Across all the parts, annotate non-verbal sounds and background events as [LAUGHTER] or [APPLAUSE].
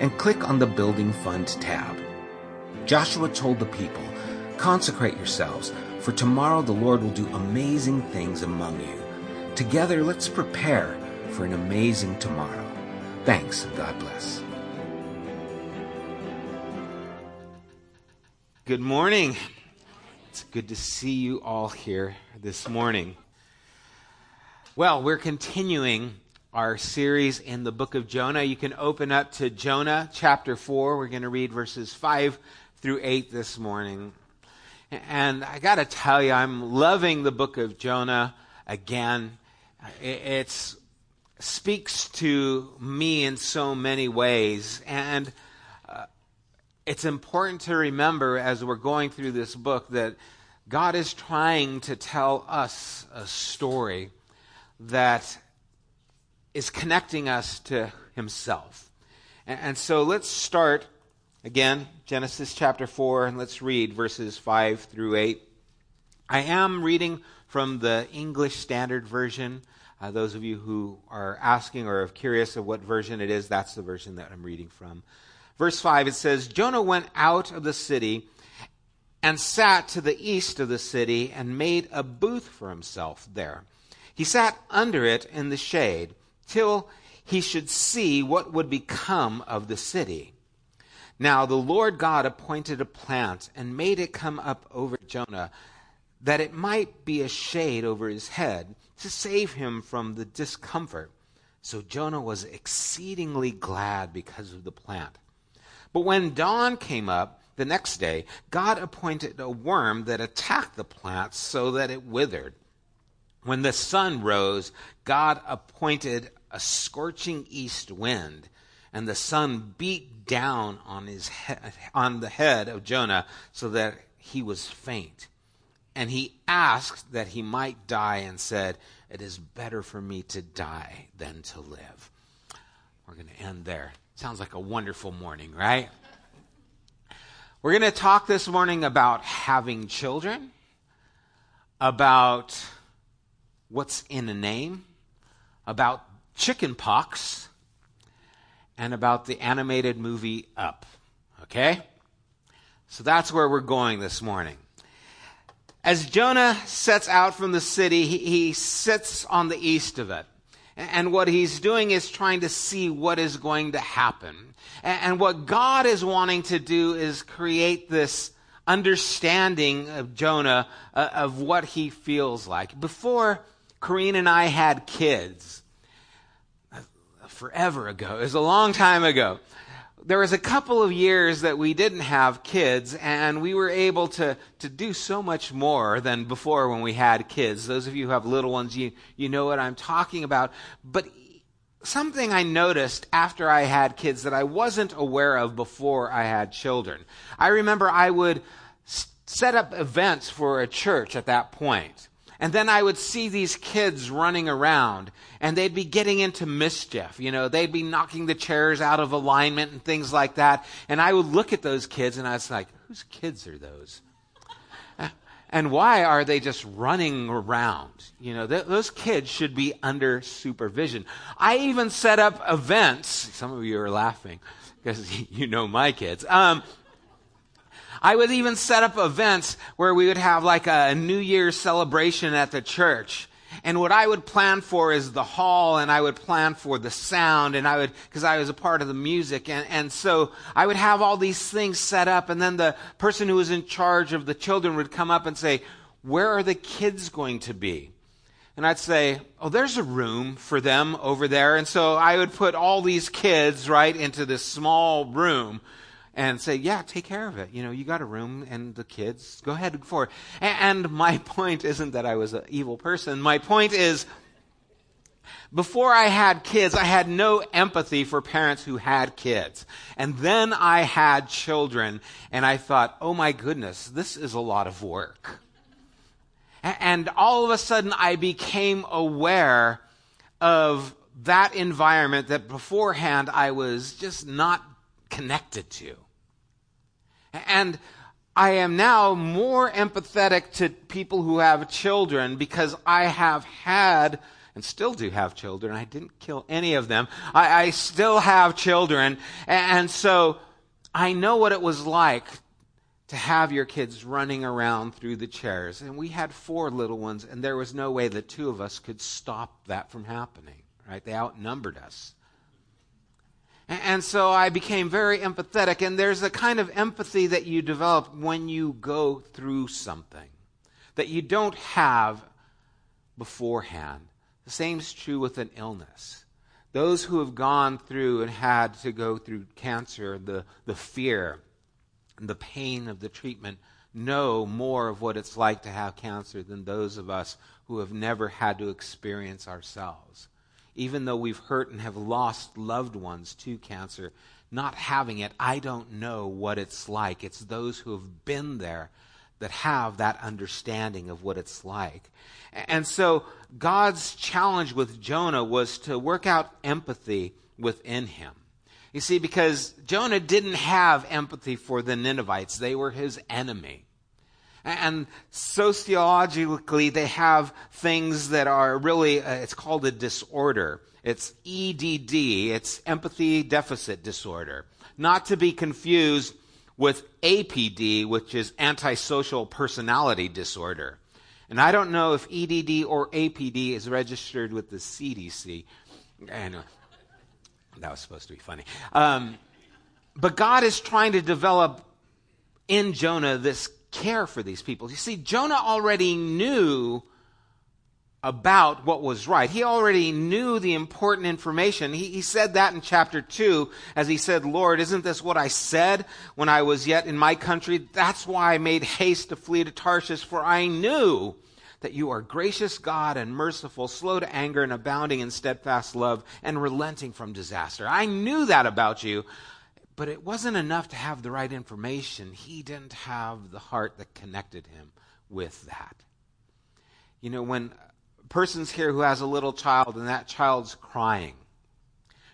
and click on the Building Fund tab. Joshua told the people, Consecrate yourselves, for tomorrow the Lord will do amazing things among you. Together, let's prepare for an amazing tomorrow. Thanks, and God bless. Good morning. It's good to see you all here this morning. Well, we're continuing our series in the book of Jonah. You can open up to Jonah chapter 4. We're going to read verses 5 through 8 this morning. And I got to tell you, I'm loving the book of Jonah again. It speaks to me in so many ways. And uh, it's important to remember as we're going through this book that God is trying to tell us a story that is connecting us to himself. And, and so let's start again, Genesis chapter 4, and let's read verses 5 through 8. I am reading from the English Standard Version. Uh, those of you who are asking or are curious of what version it is, that's the version that I'm reading from. Verse 5, it says, Jonah went out of the city and sat to the east of the city and made a booth for himself there. He sat under it in the shade till he should see what would become of the city. Now the Lord God appointed a plant and made it come up over Jonah, that it might be a shade over his head, to save him from the discomfort. So Jonah was exceedingly glad because of the plant. But when dawn came up the next day, God appointed a worm that attacked the plant so that it withered. When the sun rose, God appointed a scorching east wind, and the sun beat down on, his on the head of Jonah so that he was faint. And he asked that he might die and said, It is better for me to die than to live. We're going to end there. Sounds like a wonderful morning, right? We're going to talk this morning about having children, about what's in a name, about chicken pox, and about the animated movie Up. Okay? So that's where we're going this morning. As Jonah sets out from the city, he, he sits on the east of it. And what he's doing is trying to see what is going to happen. And what God is wanting to do is create this understanding of Jonah uh, of what he feels like. Before Corrine and I had kids, forever ago, it was a long time ago, there was a couple of years that we didn't have kids, and we were able to, to do so much more than before when we had kids. Those of you who have little ones, you, you know what I'm talking about. But something I noticed after I had kids that I wasn't aware of before I had children. I remember I would set up events for a church at that point. And then I would see these kids running around and they'd be getting into mischief. You know, they'd be knocking the chairs out of alignment and things like that. And I would look at those kids and I was like, whose kids are those? [LAUGHS] And why are they just running around? You know, th- those kids should be under supervision. I even set up events. Some of you are laughing because [LAUGHS] you know my kids. Um, I would even set up events where we would have like a New Year's celebration at the church. And what I would plan for is the hall, and I would plan for the sound, and I would, because I was a part of the music. And, and so I would have all these things set up, and then the person who was in charge of the children would come up and say, Where are the kids going to be? And I'd say, Oh, there's a room for them over there. And so I would put all these kids right into this small room and say, yeah, take care of it. You know, you got a room and the kids, go ahead for. And my [LAUGHS] point isn't that I was an evil person. My point is, before I had kids, I had no empathy for parents who had kids. And then I had children, and I thought, oh my goodness, this is a lot of work. And all of a sudden, I became aware of that environment that beforehand I was just not connected to. And I am now more empathetic to people who have children because I have had and still do have children. I didn't kill any of them. I, I still have children. And, so I know what it was like to have your kids running around through the chairs. And we had four little ones, and there was no way the two of us could stop that from happening, right? They outnumbered us. And so I became very empathetic. And there's a kind of empathy that you develop when you go through something that you don't have beforehand. The same is true with an illness. Those who have gone through and had to go through cancer, the, the fear, the pain of the treatment, know more of what it's like to have cancer than those of us who have never had to experience ourselves even though we've hurt and have lost loved ones to cancer, not having it, I don't know what it's like. It's those who have been there that have that understanding of what it's like. And so God's challenge with Jonah was to work out empathy within him. You see, because Jonah didn't have empathy for the Ninevites, they were his enemy. And sociologically, they have things that are really, uh, it's called a disorder. It's EDD, it's empathy deficit disorder. Not to be confused with APD, which is antisocial personality disorder. And I don't know if EDD or APD is registered with the CDC. Anyway, that was supposed to be funny. Um, but God is trying to develop in Jonah this care for these people. You see, Jonah already knew about what was right. He already knew the important information. He, he, said that in chapter 2 as he said, Lord, isn't this what I said when I was yet in my country? That's why I made haste to flee to Tarshish, for I knew that you are gracious God and merciful, slow to anger and abounding in steadfast love and relenting from disaster. I knew that about you. But it wasn't enough to have the right information. He didn't have the heart that connected him with that. You know, when a person's here who has a little child and that child's crying,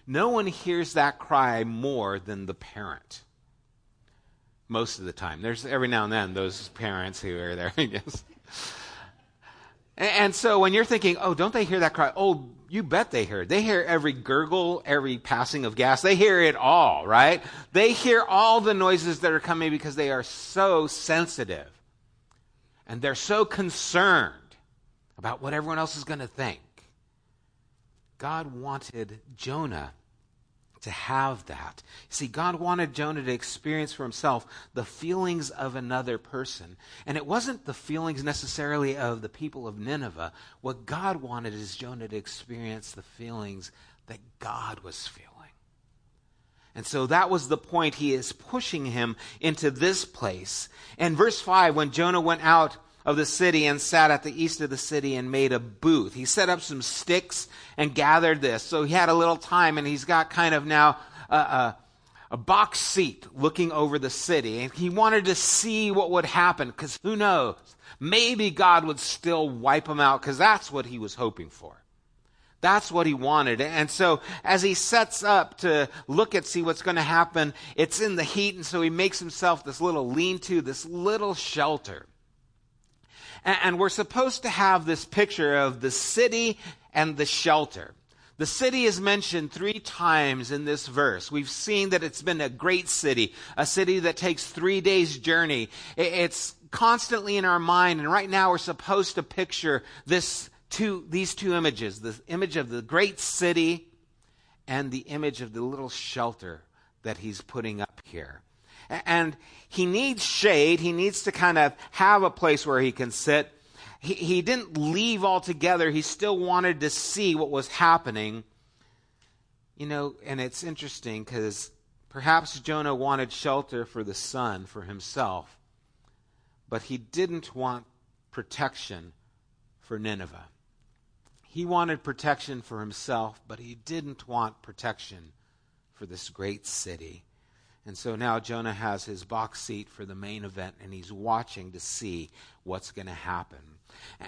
no one hears that cry more than the parent. Most of the time. There's every now and then those parents who are there, [LAUGHS] guess. And so when you're thinking, oh, don't they hear that cry? Oh, you bet they hear. They hear every gurgle, every passing of gas. They hear it all, right? They hear all the noises that are coming because they are so sensitive. And they're so concerned about what everyone else is going to think. God wanted Jonah to have that. See, God wanted Jonah to experience for himself the feelings of another person. And it wasn't the feelings necessarily of the people of Nineveh. What God wanted is Jonah to experience the feelings that God was feeling. And so that was the point. He is pushing him into this place. And verse 5, when Jonah went out of the city and sat at the east of the city and made a booth. He set up some sticks and gathered this. So he had a little time and he's got kind of now a, a, a box seat looking over the city. And he wanted to see what would happen because who knows? Maybe God would still wipe him out because that's what he was hoping for. That's what he wanted. And so as he sets up to look at, see what's going to happen, it's in the heat. And so he makes himself this little lean to, this little shelter. And we're supposed to have this picture of the city and the shelter. The city is mentioned three times in this verse. We've seen that it's been a great city, a city that takes three days' journey. It's constantly in our mind, and right now we're supposed to picture this two, these two images the image of the great city and the image of the little shelter that he's putting up here. And he needs shade. He needs to kind of have a place where he can sit. He, he didn't leave altogether. He still wanted to see what was happening. You know, and it's interesting because perhaps Jonah wanted shelter for the sun, for himself, but he didn't want protection for Nineveh. He wanted protection for himself, but he didn't want protection for this great city. And so now Jonah has his box seat for the main event, and he's watching to see what's going to happen.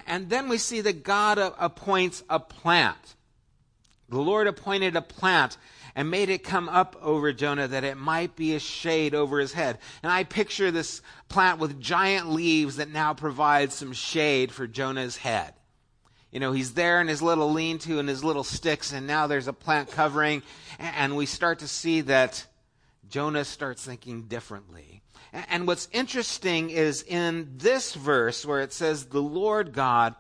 And then we see that God appoints a plant. The Lord appointed a plant and made it come up over Jonah that it might be a shade over his head. And I picture this plant with giant leaves that now provide some shade for Jonah's head. You know, he's there in his little lean to and his little sticks, and now there's a plant covering, and we start to see that Jonah starts thinking differently. And what's interesting is in this verse where it says, the Lord God,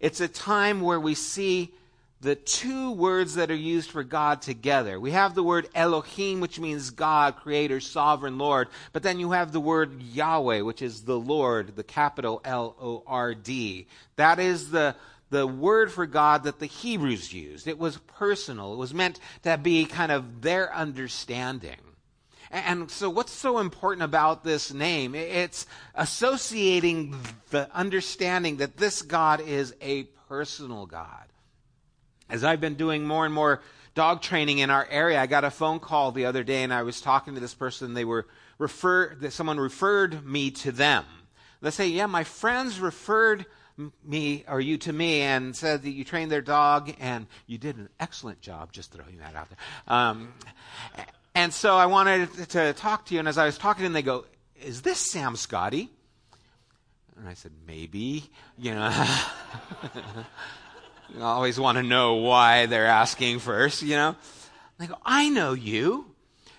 it's a time where we see the two words that are used for God together. We have the word Elohim, which means God, Creator, Sovereign Lord. But then you have the word Yahweh, which is the Lord, the capital L O R D. That is the, the word for God that the Hebrews used. It was personal. It was meant to be kind of their understanding. And so, what's so important about this name? It's associating the understanding that this God is a personal God. As I've been doing more and more dog training in our area, I got a phone call the other day and I was talking to this person. They were referred, someone referred me to them. They say, Yeah, my friends referred me or you to me and said that you trained their dog and you did an excellent job, just throwing that out there. Um, and so I wanted to talk to you, and as I was talking to them, they go, Is this Sam Scotty? And I said, Maybe. You know, [LAUGHS] you always want to know why they're asking first, you know. And they go, I know you.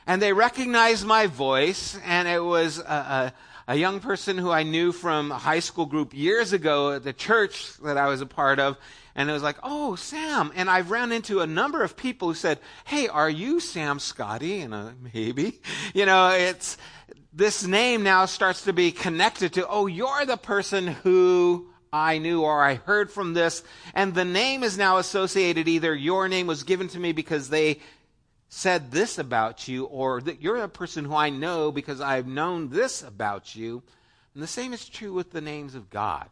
And they recognized my voice, and it was a, a, a young person who I knew from a high school group years ago at the church that I was a part of. And it was like, oh, Sam. And I've run into a number of people who said, hey, are you Sam Scotty? And uh, maybe. [LAUGHS] You know, it's, this name now starts to be connected to, oh, you're the person who I knew or I heard from this. And the name is now associated either your name was given to me because they said this about you, or that you're a person who I know because I've known this about you. And the same is true with the names of God.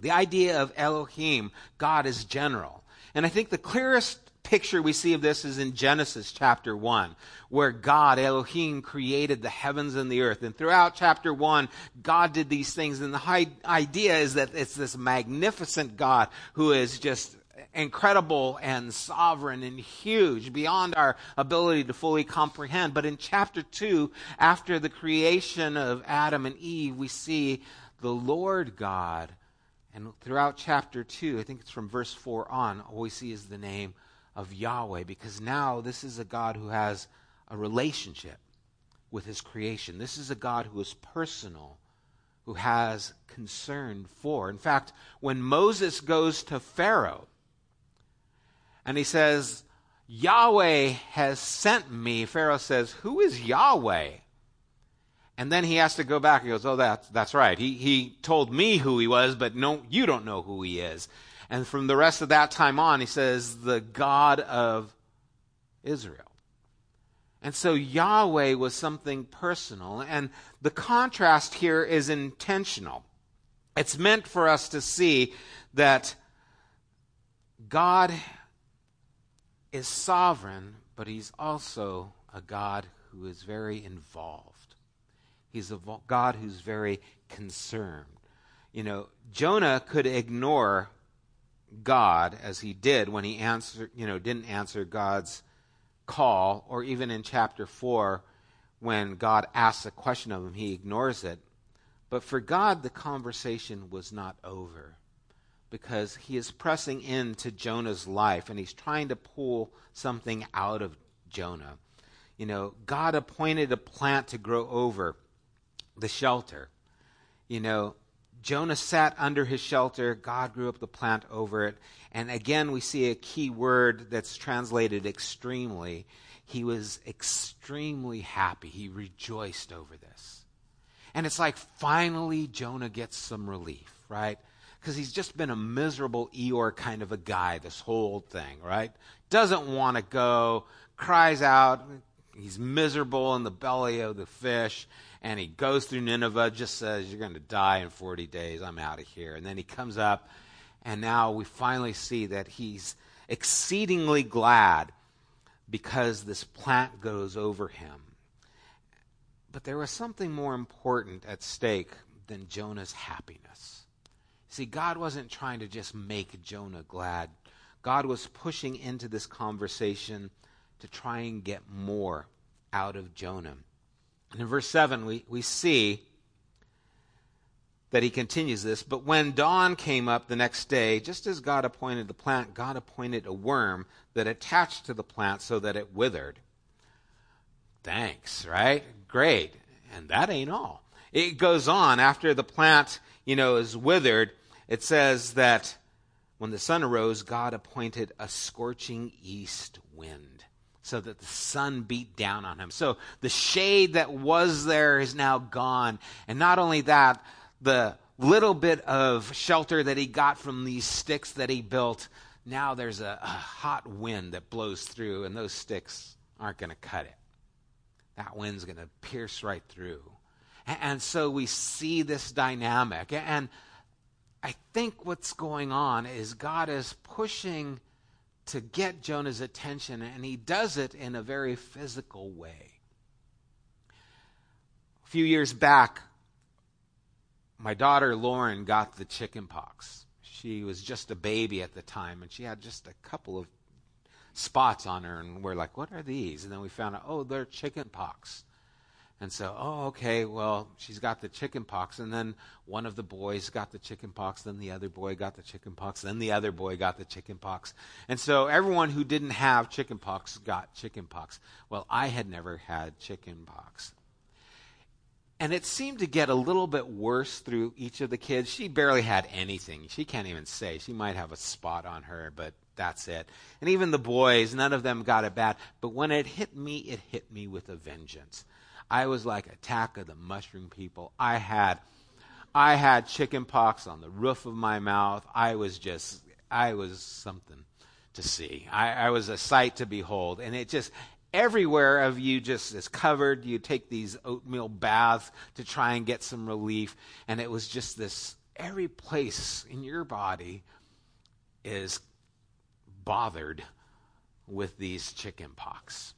The idea of Elohim, God is general. And I think the clearest picture we see of this is in Genesis chapter 1, where God, Elohim, created the heavens and the earth. And throughout chapter 1, God did these things. And the idea is that it's this magnificent God who is just incredible and sovereign and huge beyond our ability to fully comprehend. But in chapter 2, after the creation of Adam and Eve, we see the Lord God and throughout chapter 2, I think it's from verse 4 on, all we see is the name of Yahweh because now this is a God who has a relationship with his creation. This is a God who is personal, who has concern for. In fact, when Moses goes to Pharaoh and he says, Yahweh has sent me, Pharaoh says, Who is Yahweh? And then he has to go back. He goes, Oh, that's, that's right. He, he told me who he was, but no, you don't know who he is. And from the rest of that time on, he says, the God of Israel. And so Yahweh was something personal. And the contrast here is intentional. It's meant for us to see that God is sovereign, but he's also a God who is very involved. He's a God who's very concerned. You know, Jonah could ignore God as he did when he answered, you know, didn't answer God's call, or even in chapter 4 when God asks a question of him, he ignores it. But for God, the conversation was not over because he is pressing into Jonah's life and he's trying to pull something out of Jonah. You know, God appointed a plant to grow over the shelter. You know, Jonah sat under his shelter, God grew up the plant over it. And again, we see a key word that's translated extremely. He was extremely happy. He rejoiced over this. And it's like finally Jonah gets some relief, right? Because he's just been a miserable Eeyore kind of a guy this whole thing, right? Doesn't want to go, cries out. He's miserable in the belly of the fish and he goes through Nineveh, just says, You're going to die in 40 days. I'm out of here. And then he comes up, and now we finally see that he's exceedingly glad because this plant goes over him. But there was something more important at stake than Jonah's happiness. See, God wasn't trying to just make Jonah glad, God was pushing into this conversation to try and get more out of Jonah. And in verse 7, we, we see that he continues this. But when dawn came up the next day, just as God appointed the plant, God appointed a worm that attached to the plant so that it withered. Thanks, right? Great. And that ain't all. It goes on after the plant, you know, is withered. It says that when the sun arose, God appointed a scorching east wind so that the sun beat down on him. So the shade that was there is now gone. And not only that, the little bit of shelter that he got from these sticks that he built, now there's a, a hot wind that blows through, and those sticks aren't going to cut it. That wind's going to pierce right through. And, and so we see this dynamic. And I think what's going on is God is pushing to get Jonah's attention, and he does it in a very physical way. A few years back, my daughter Lauren got the chicken pox. She was just a baby at the time, and she had just a couple of spots on her, and we're like, What are these? And then we found out, oh, they're chicken pox. And so, oh, okay, well, she's got the chicken pox. And then one of the boys got the chicken pox. Then the other boy got the chicken pox. Then the other boy got the chicken pox. And so everyone who didn't have chicken pox got chicken pox. Well, I had never had chicken pox. And it seemed to get a little bit worse through each of the kids. She barely had anything. She can't even say. She might have a spot on her, but that's it. And even the boys, none of them got it bad. But when it hit me, it hit me with a vengeance. I was like Attack of the Mushroom People. I had, I had chicken pox on the roof of my mouth. I was just, I was something to see. I, I was a sight to behold, and it just everywhere of you just is covered. You take these oatmeal baths to try and get some relief, and it was just this. Every place in your body is bothered with these chicken pox.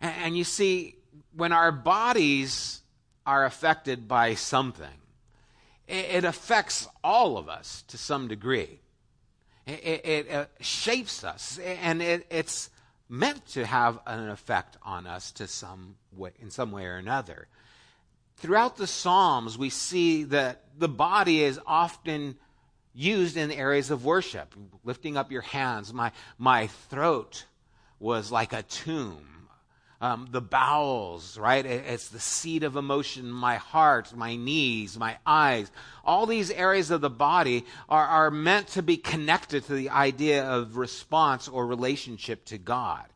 And, and you see, when our bodies are affected by something, it, affects all of us to some degree. It, it, it uh, shapes us, and it's meant to have an effect on us to some way, in some way or another. Throughout the Psalms, we see that the body is often used in areas of worship. Lifting up your hands, my, my throat was like a tomb um, the bowels, right? It's the seat of emotion, my heart, my knees, my eyes. All these areas of the body are, are meant to be connected to the idea of response or relationship to God.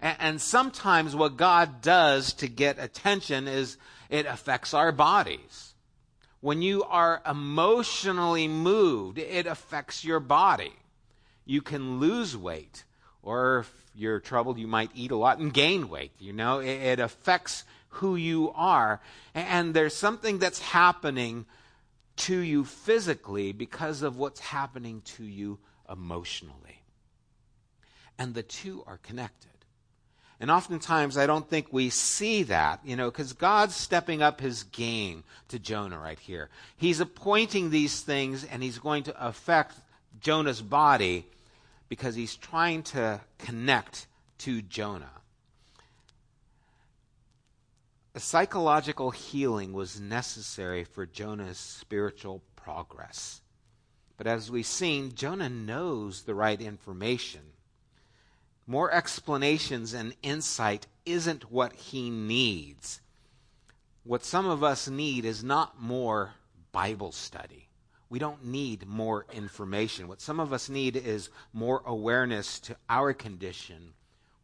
And, and sometimes what God does to get attention is it affects our bodies. When you are emotionally moved, it affects your body. You can lose weight or you're troubled, you might eat a lot and gain weight. You know, it, it affects who you are. And there's something that's happening to you physically because of what's happening to you emotionally. And the two are connected. And oftentimes, I don't think we see that, you know, because God's stepping up his game to Jonah right here. He's appointing these things and he's going to affect Jonah's body because he's trying to connect to Jonah. A psychological healing was necessary for Jonah's spiritual progress. But as we've seen, Jonah knows the right information. More explanations and insight isn't what he needs. What some of us need is not more Bible study. We don't need more information. What some of us need is more awareness to our condition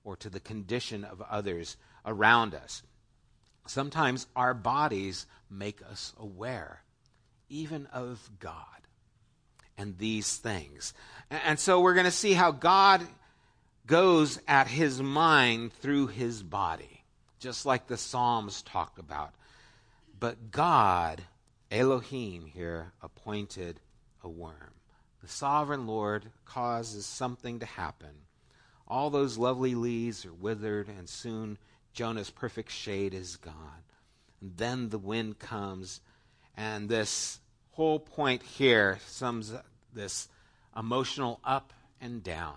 or to the condition of others around us. Sometimes our bodies make us aware, even of God and these things. And so we're going to see how God goes at his mind through his body, just like the Psalms talk about. But God, Elohim here, appointed a worm. The sovereign Lord causes something to happen. All those lovely leaves are withered, and soon Jonah's perfect shade is gone. And then the wind comes, and this whole point here sums this emotional up and down.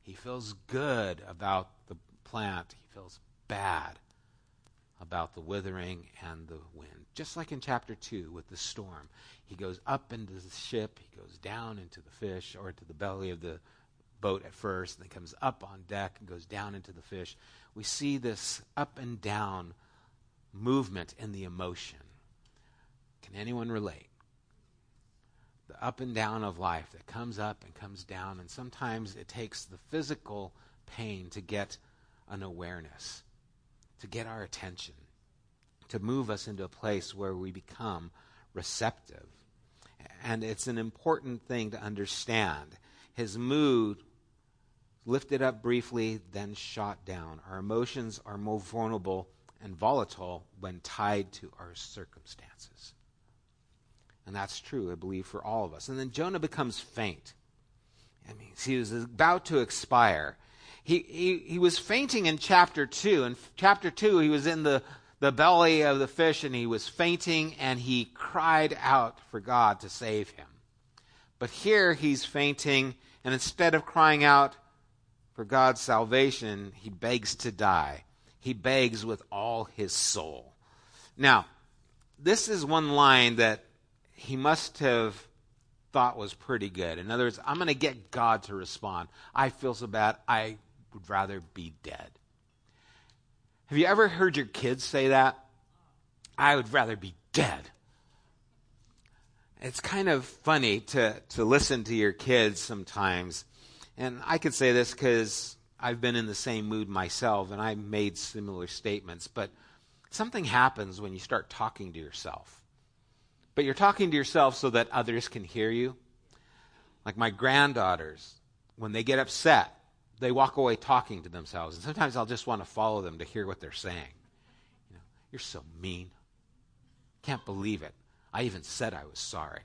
He feels good about the plant, he feels bad about the withering and the wind. Just like in chapter 2 with the storm. He goes up into the ship, he goes down into the fish or to the belly of the boat at first, and then comes up on deck and goes down into the fish. We see this up and down movement in the emotion. Can anyone relate? The up and down of life that comes up and comes down, and sometimes it takes the physical pain to get an awareness, to get our attention, to move us into a place where we become receptive. And it's an important thing to understand. His mood lifted up briefly, then shot down. Our emotions are more vulnerable and volatile when tied to our circumstances. And that's true, I believe, for all of us. And then Jonah becomes faint. I mean, he was about to expire. He, he, he was fainting in chapter 2. In chapter 2, he was in the, the belly of the fish and he was fainting and he cried out for God to save him. But here he's fainting, and instead of crying out, for God's salvation, he begs to die. He begs with all his soul. Now, this is one line that he must have thought was pretty good. In other words, I'm going to get God to respond. I feel so bad, I would rather be dead. Have you ever heard your kids say that? I would rather be dead. It's kind of funny to, to listen to your kids sometimes and I could say this because I've been in the same mood myself and I made similar statements, but something happens when you start talking to yourself. But you're talking to yourself so that others can hear you. Like my granddaughters, when they get upset, they walk away talking to themselves. And sometimes I'll just want to follow them to hear what they're saying. You know, you're so mean. Can't believe it. I even said I was sorry.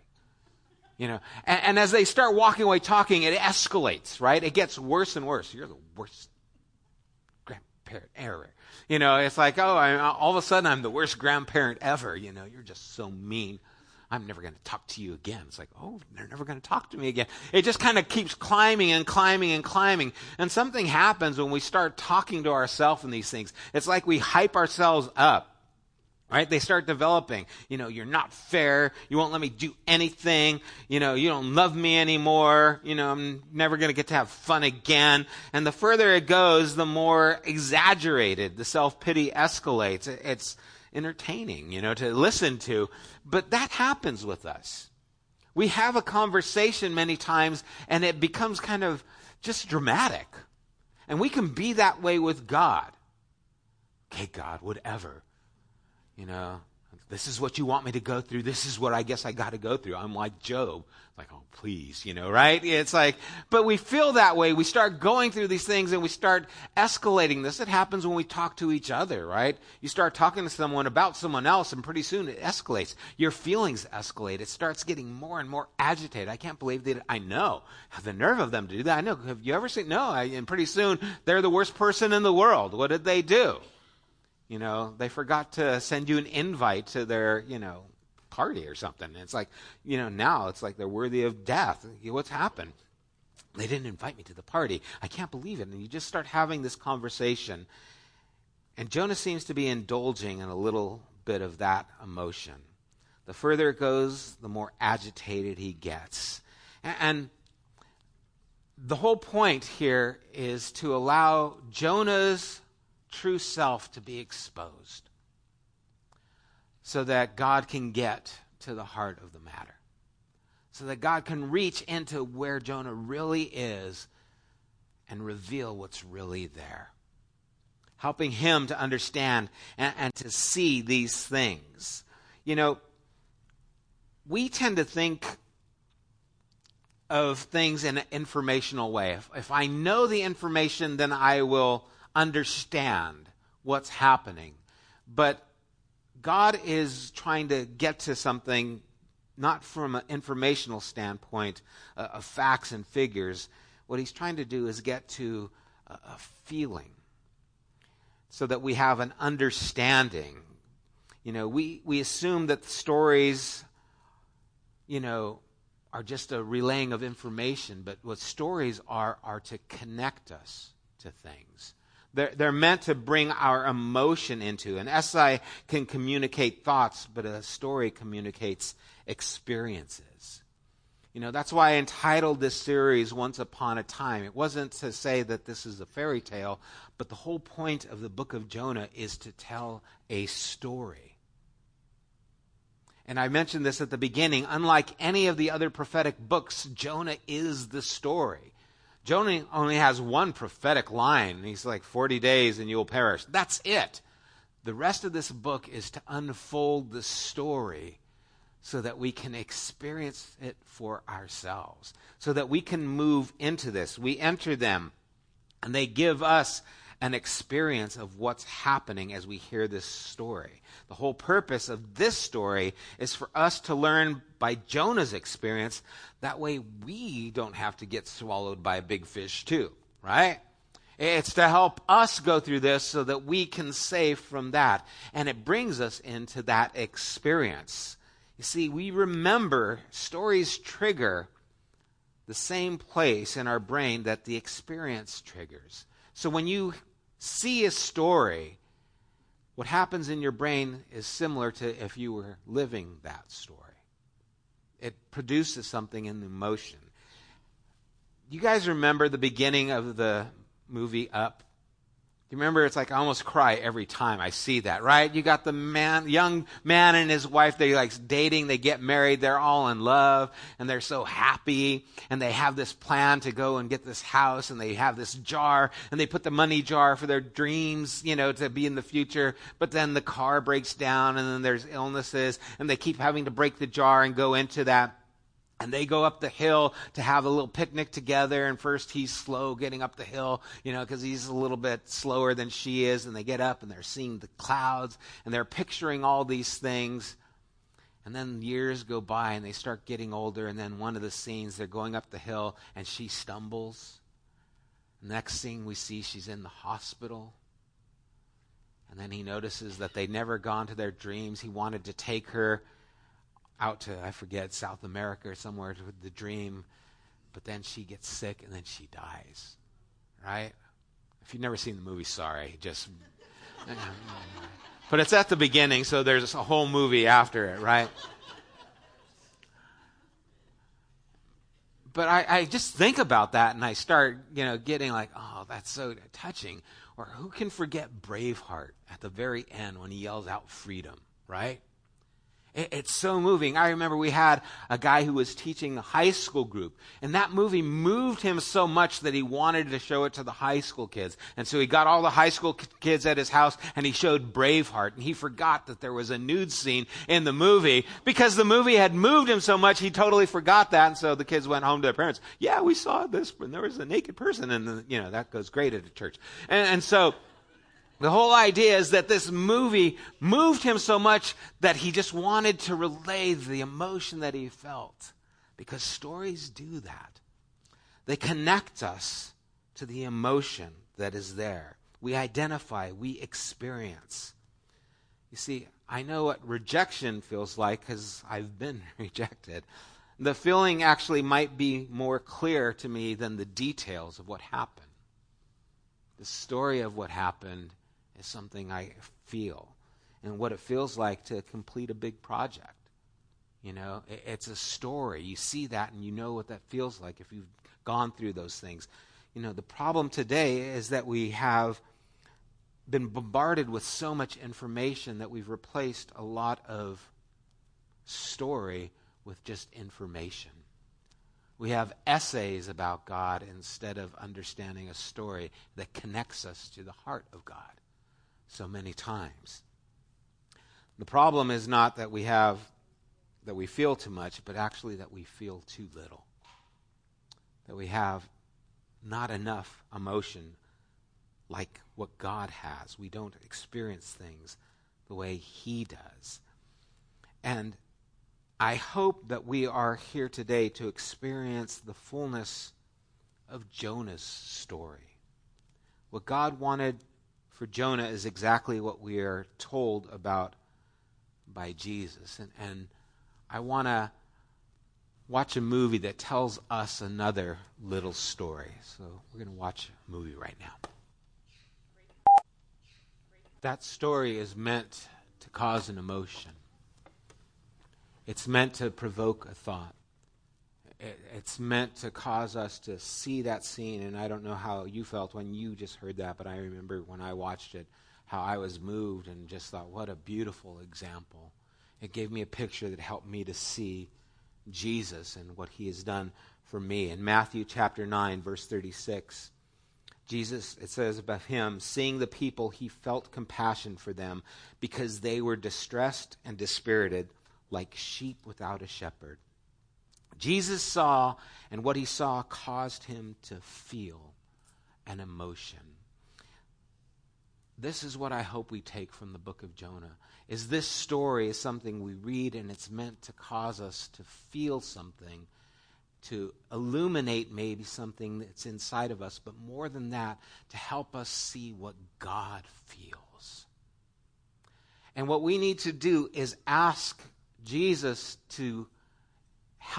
You know, and, and, as they start walking away talking, it escalates, right? It gets worse and worse. You're the worst grandparent ever. You know, it's like, oh, I, all of a sudden I'm the worst grandparent ever. You know, you're just so mean. I'm never going to talk to you again. It's like, oh, they're never going to talk to me again. It just kind of keeps climbing and climbing and climbing. And something happens when we start talking to ourselves in these things. It's like we hype ourselves up right? They start developing. You know, you're not fair. You won't let me do anything. You know, you don't love me anymore. You know, I'm never going to get to have fun again. And the further it goes, the more exaggerated the self pity escalates. It's entertaining, you know, to listen to. But that happens with us. We have a conversation many times and it becomes kind of just dramatic. And we can be that way with God. Okay, God, whatever you know, this is what you want me to go through. This is what I guess I got to go through. I'm like Job. Like, oh, please, you know, right? It's like, but we feel that way. We start going through these things and we start escalating this. It happens when we talk to each other, right? You start talking to someone about someone else and pretty soon it escalates. Your feelings escalate. It starts getting more and more agitated. I can't believe that I know. Have the nerve of them to do that. I know. Have you ever seen? No. I, and pretty soon they're the worst person in the world. What did they do? You know, they forgot to send you an invite to their, you know, party or something. And it's like, you know, now it's like they're worthy of death. What's happened? They didn't invite me to the party. I can't believe it. And you just start having this conversation. And Jonah seems to be indulging in a little bit of that emotion. The further it goes, the more agitated he gets. And the whole point here is to allow Jonah's true self to be exposed so that God can get to the heart of the matter. So that God can reach into where Jonah really is and reveal what's really there. Helping him to understand and, and to see these things. You know, we tend to think of things in an informational way. If, if, I know the information, then I will understand what's happening. But God is trying to get to something not from an informational standpoint uh, of facts and figures. What he's trying to do is get to a, a feeling so that we have an understanding. You know, we, we assume that the stories you know, are just a relaying of information, but what stories are are to connect us to things. They're, they're meant to bring our emotion into. An essay can communicate thoughts, but a story communicates experiences. You know, that's why I entitled this series Once Upon a Time. It wasn't to say that this is a fairy tale, but the whole point of the book of Jonah is to tell a story. And I mentioned this at the beginning. Unlike any of the other prophetic books, Jonah is the story. Jonah only has one prophetic line. He's like, 40 days and you will perish. That's it. The rest of this book is to unfold the story so that we can experience it for ourselves, so that we can move into this. We enter them, and they give us an experience of what's happening as we hear this story. The whole purpose of this story is for us to learn by Jonah's experience. That way we don't have to get swallowed by a big fish, too, right? It's to help us go through this so that we can save from that. And it brings us into that experience. You see, we remember stories trigger the same place in our brain that the experience triggers. So when you see a story, what happens in your brain is similar to if you were living that story. It produces something in the emotion. You guys remember the beginning of the movie Up? You remember it's like I almost cry every time I see that, right? You got the man, young man and his wife, they like dating, they get married, they're all in love, and they're so happy, and they have this plan to go and get this house, and they have this jar, and they put the money jar for their dreams, you know, to be in the future, but then the car breaks down, and then there's illnesses, and they keep having to break the jar and go into that and they go up the hill to have a little picnic together. And first he's slow getting up the hill, you know, because he's a little bit slower than she is. And they get up and they're seeing the clouds and they're picturing all these things. And then years go by and they start getting older. And then one of the scenes, they're going up the hill and she stumbles. Next thing we see, she's in the hospital. And then he notices that they'd never gone to their dreams. He wanted to take her out to, I forget, South America or somewhere to the dream. But then she gets sick and then she dies. Right? If you've never seen the movie, sorry. Just. but it's at the beginning, so there's a whole movie after it, right? But I, I just think about that and I start, you know, getting like, oh, that's so touching. Or who can forget Braveheart at the very end when he yells out freedom, right? It's so moving. I remember we had a guy who was teaching the high school group, and that movie moved him so much that he wanted to show it to the high school kids. And so he got all the high school kids at his house, and he showed Braveheart, and he forgot that there was a nude scene in the movie because the movie had moved him so much he totally forgot that. And so the kids went home to their parents. Yeah, we saw this, and there was a naked person, and you know that goes great at a church. and, and so. The whole idea is that this movie moved him so much that he just wanted to relay the emotion that he felt. Because stories do that. They connect us to the emotion that is there. We identify, we experience. You see, I know what rejection feels like because I've been [LAUGHS] rejected. The feeling actually might be more clear to me than the details of what happened. The story of what happened is something I feel and what it feels like to complete a big project. You know, it's a story. You see that and you know what that feels like if you've gone through those things. You know, the problem today is that we have been bombarded with so much information that we've replaced a lot of story with just information. We have essays about God instead of understanding a story that connects us to the heart of God so many times. The problem is not that we have that we feel too much, but actually that we feel too little. That we have not enough emotion like what God has. We don't experience things the way He does. And I hope that we are here today to experience the fullness of Jonah's story. What God wanted for Jonah is exactly what we are told about by Jesus. And, and I want to watch a movie that tells us another little story. So we're going to watch a movie right now. That story is meant to cause an emotion. It's meant to provoke a thought. It's meant to cause us to see that scene. And I don't know how you felt when you just heard that, but I remember when I watched it, how I was moved and just thought, what a beautiful example. It gave me a picture that helped me to see Jesus and what he has done for me. In Matthew chapter 9, verse 36, Jesus, it says about him, seeing the people, he felt compassion for them because they were distressed and dispirited like sheep without a shepherd. Jesus saw, and what he saw caused him to feel an emotion. This is what I hope we take from the book of Jonah. Is this story is something we read and it's meant to cause us to feel something to illuminate maybe something that's inside of us, but more than that, to help us see what God feels. And what we need to do is ask Jesus to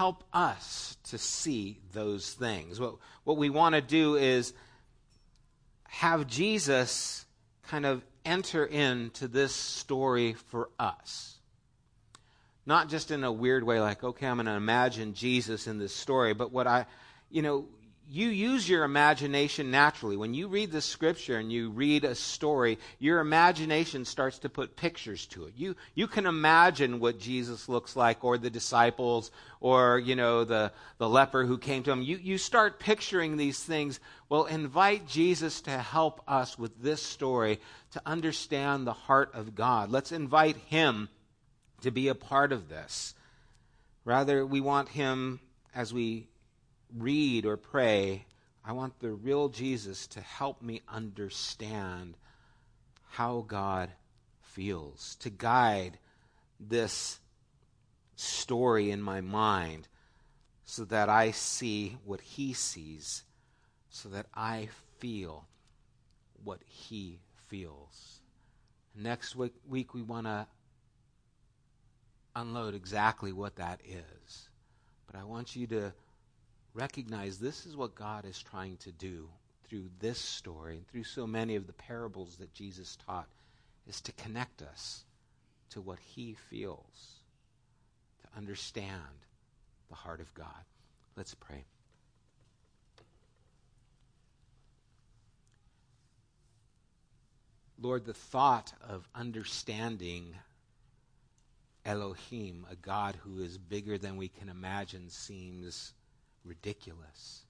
help us to see those things. What, what we want to do is have Jesus kind of enter into this story for us. Not just in a weird way, like, okay, I'm going to imagine Jesus in this story, but what I, you know, you use your imagination naturally. When you read the scripture and you read a story, your imagination starts to put pictures to it. You, you can imagine what Jesus looks like, or the disciples, or, you know, the, the leper who came to him. You, you start picturing these things. Well, invite Jesus to help us with this story to understand the heart of God. Let's invite him to be a part of this. Rather, we want Him as we read or pray. I want the real Jesus to help me understand how God feels, to guide this story in my mind so that I see what He sees, so that I feel what He feels. Next week, week we want to unload exactly what that is. But I want you to recognize this is what God is trying to do through this story and through so many of the parables that Jesus taught is to connect us to what he feels, to understand the heart of God. Let's pray. Lord, the thought of understanding Elohim, a God who is bigger than we can imagine, seems ridiculous.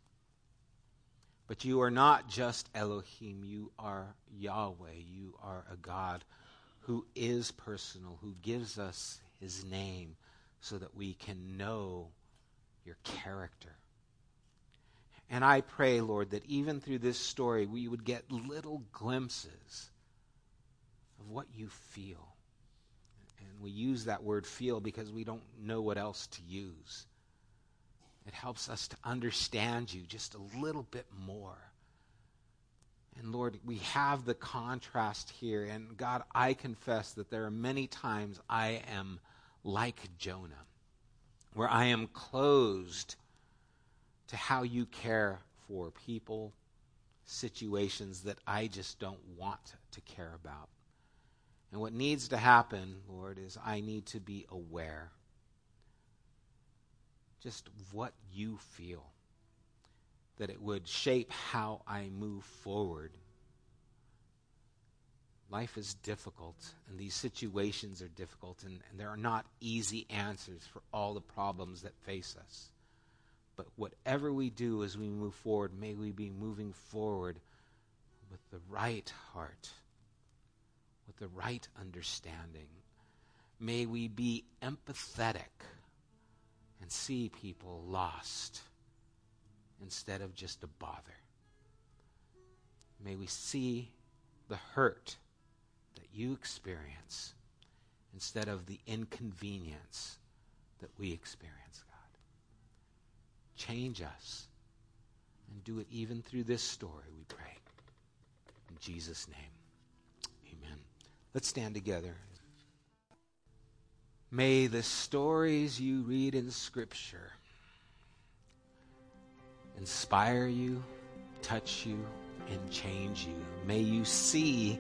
But you are not just Elohim, you are Yahweh. You are a God who is personal, who gives us his name so that we can know your character. And I pray, Lord, that even through this story, we would get little glimpses of what you feel And we use that word feel because we don't know what else to use. It helps us to understand you just a little bit more. And Lord, we have the contrast here. And God, I confess that there are many times I am like Jonah, where I am closed to how you care for people, situations that I just don't want to care about. And what needs to happen, Lord, is I need to be aware just what you feel, that it would shape how I move forward. Life is difficult, and these situations are difficult, and, and there are not easy answers for all the problems that face us. But whatever we do as we move forward, may we be moving forward with the right heart, with the right understanding. May we be empathetic and see people lost instead of just a bother. May we see the hurt that you experience instead of the inconvenience that we experience, God. Change us and do it even through this story, we pray. In Jesus' name, amen. Let's stand together. May the stories you read in Scripture inspire you, touch you, and change you. May you see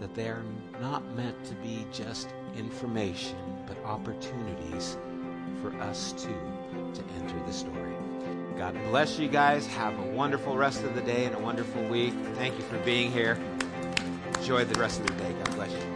that they are not meant to be just information, but opportunities for us too to enter the story. God bless you guys. Have a wonderful rest of the day and a wonderful week. Thank you for being here. Enjoy the rest of the day. God bless you.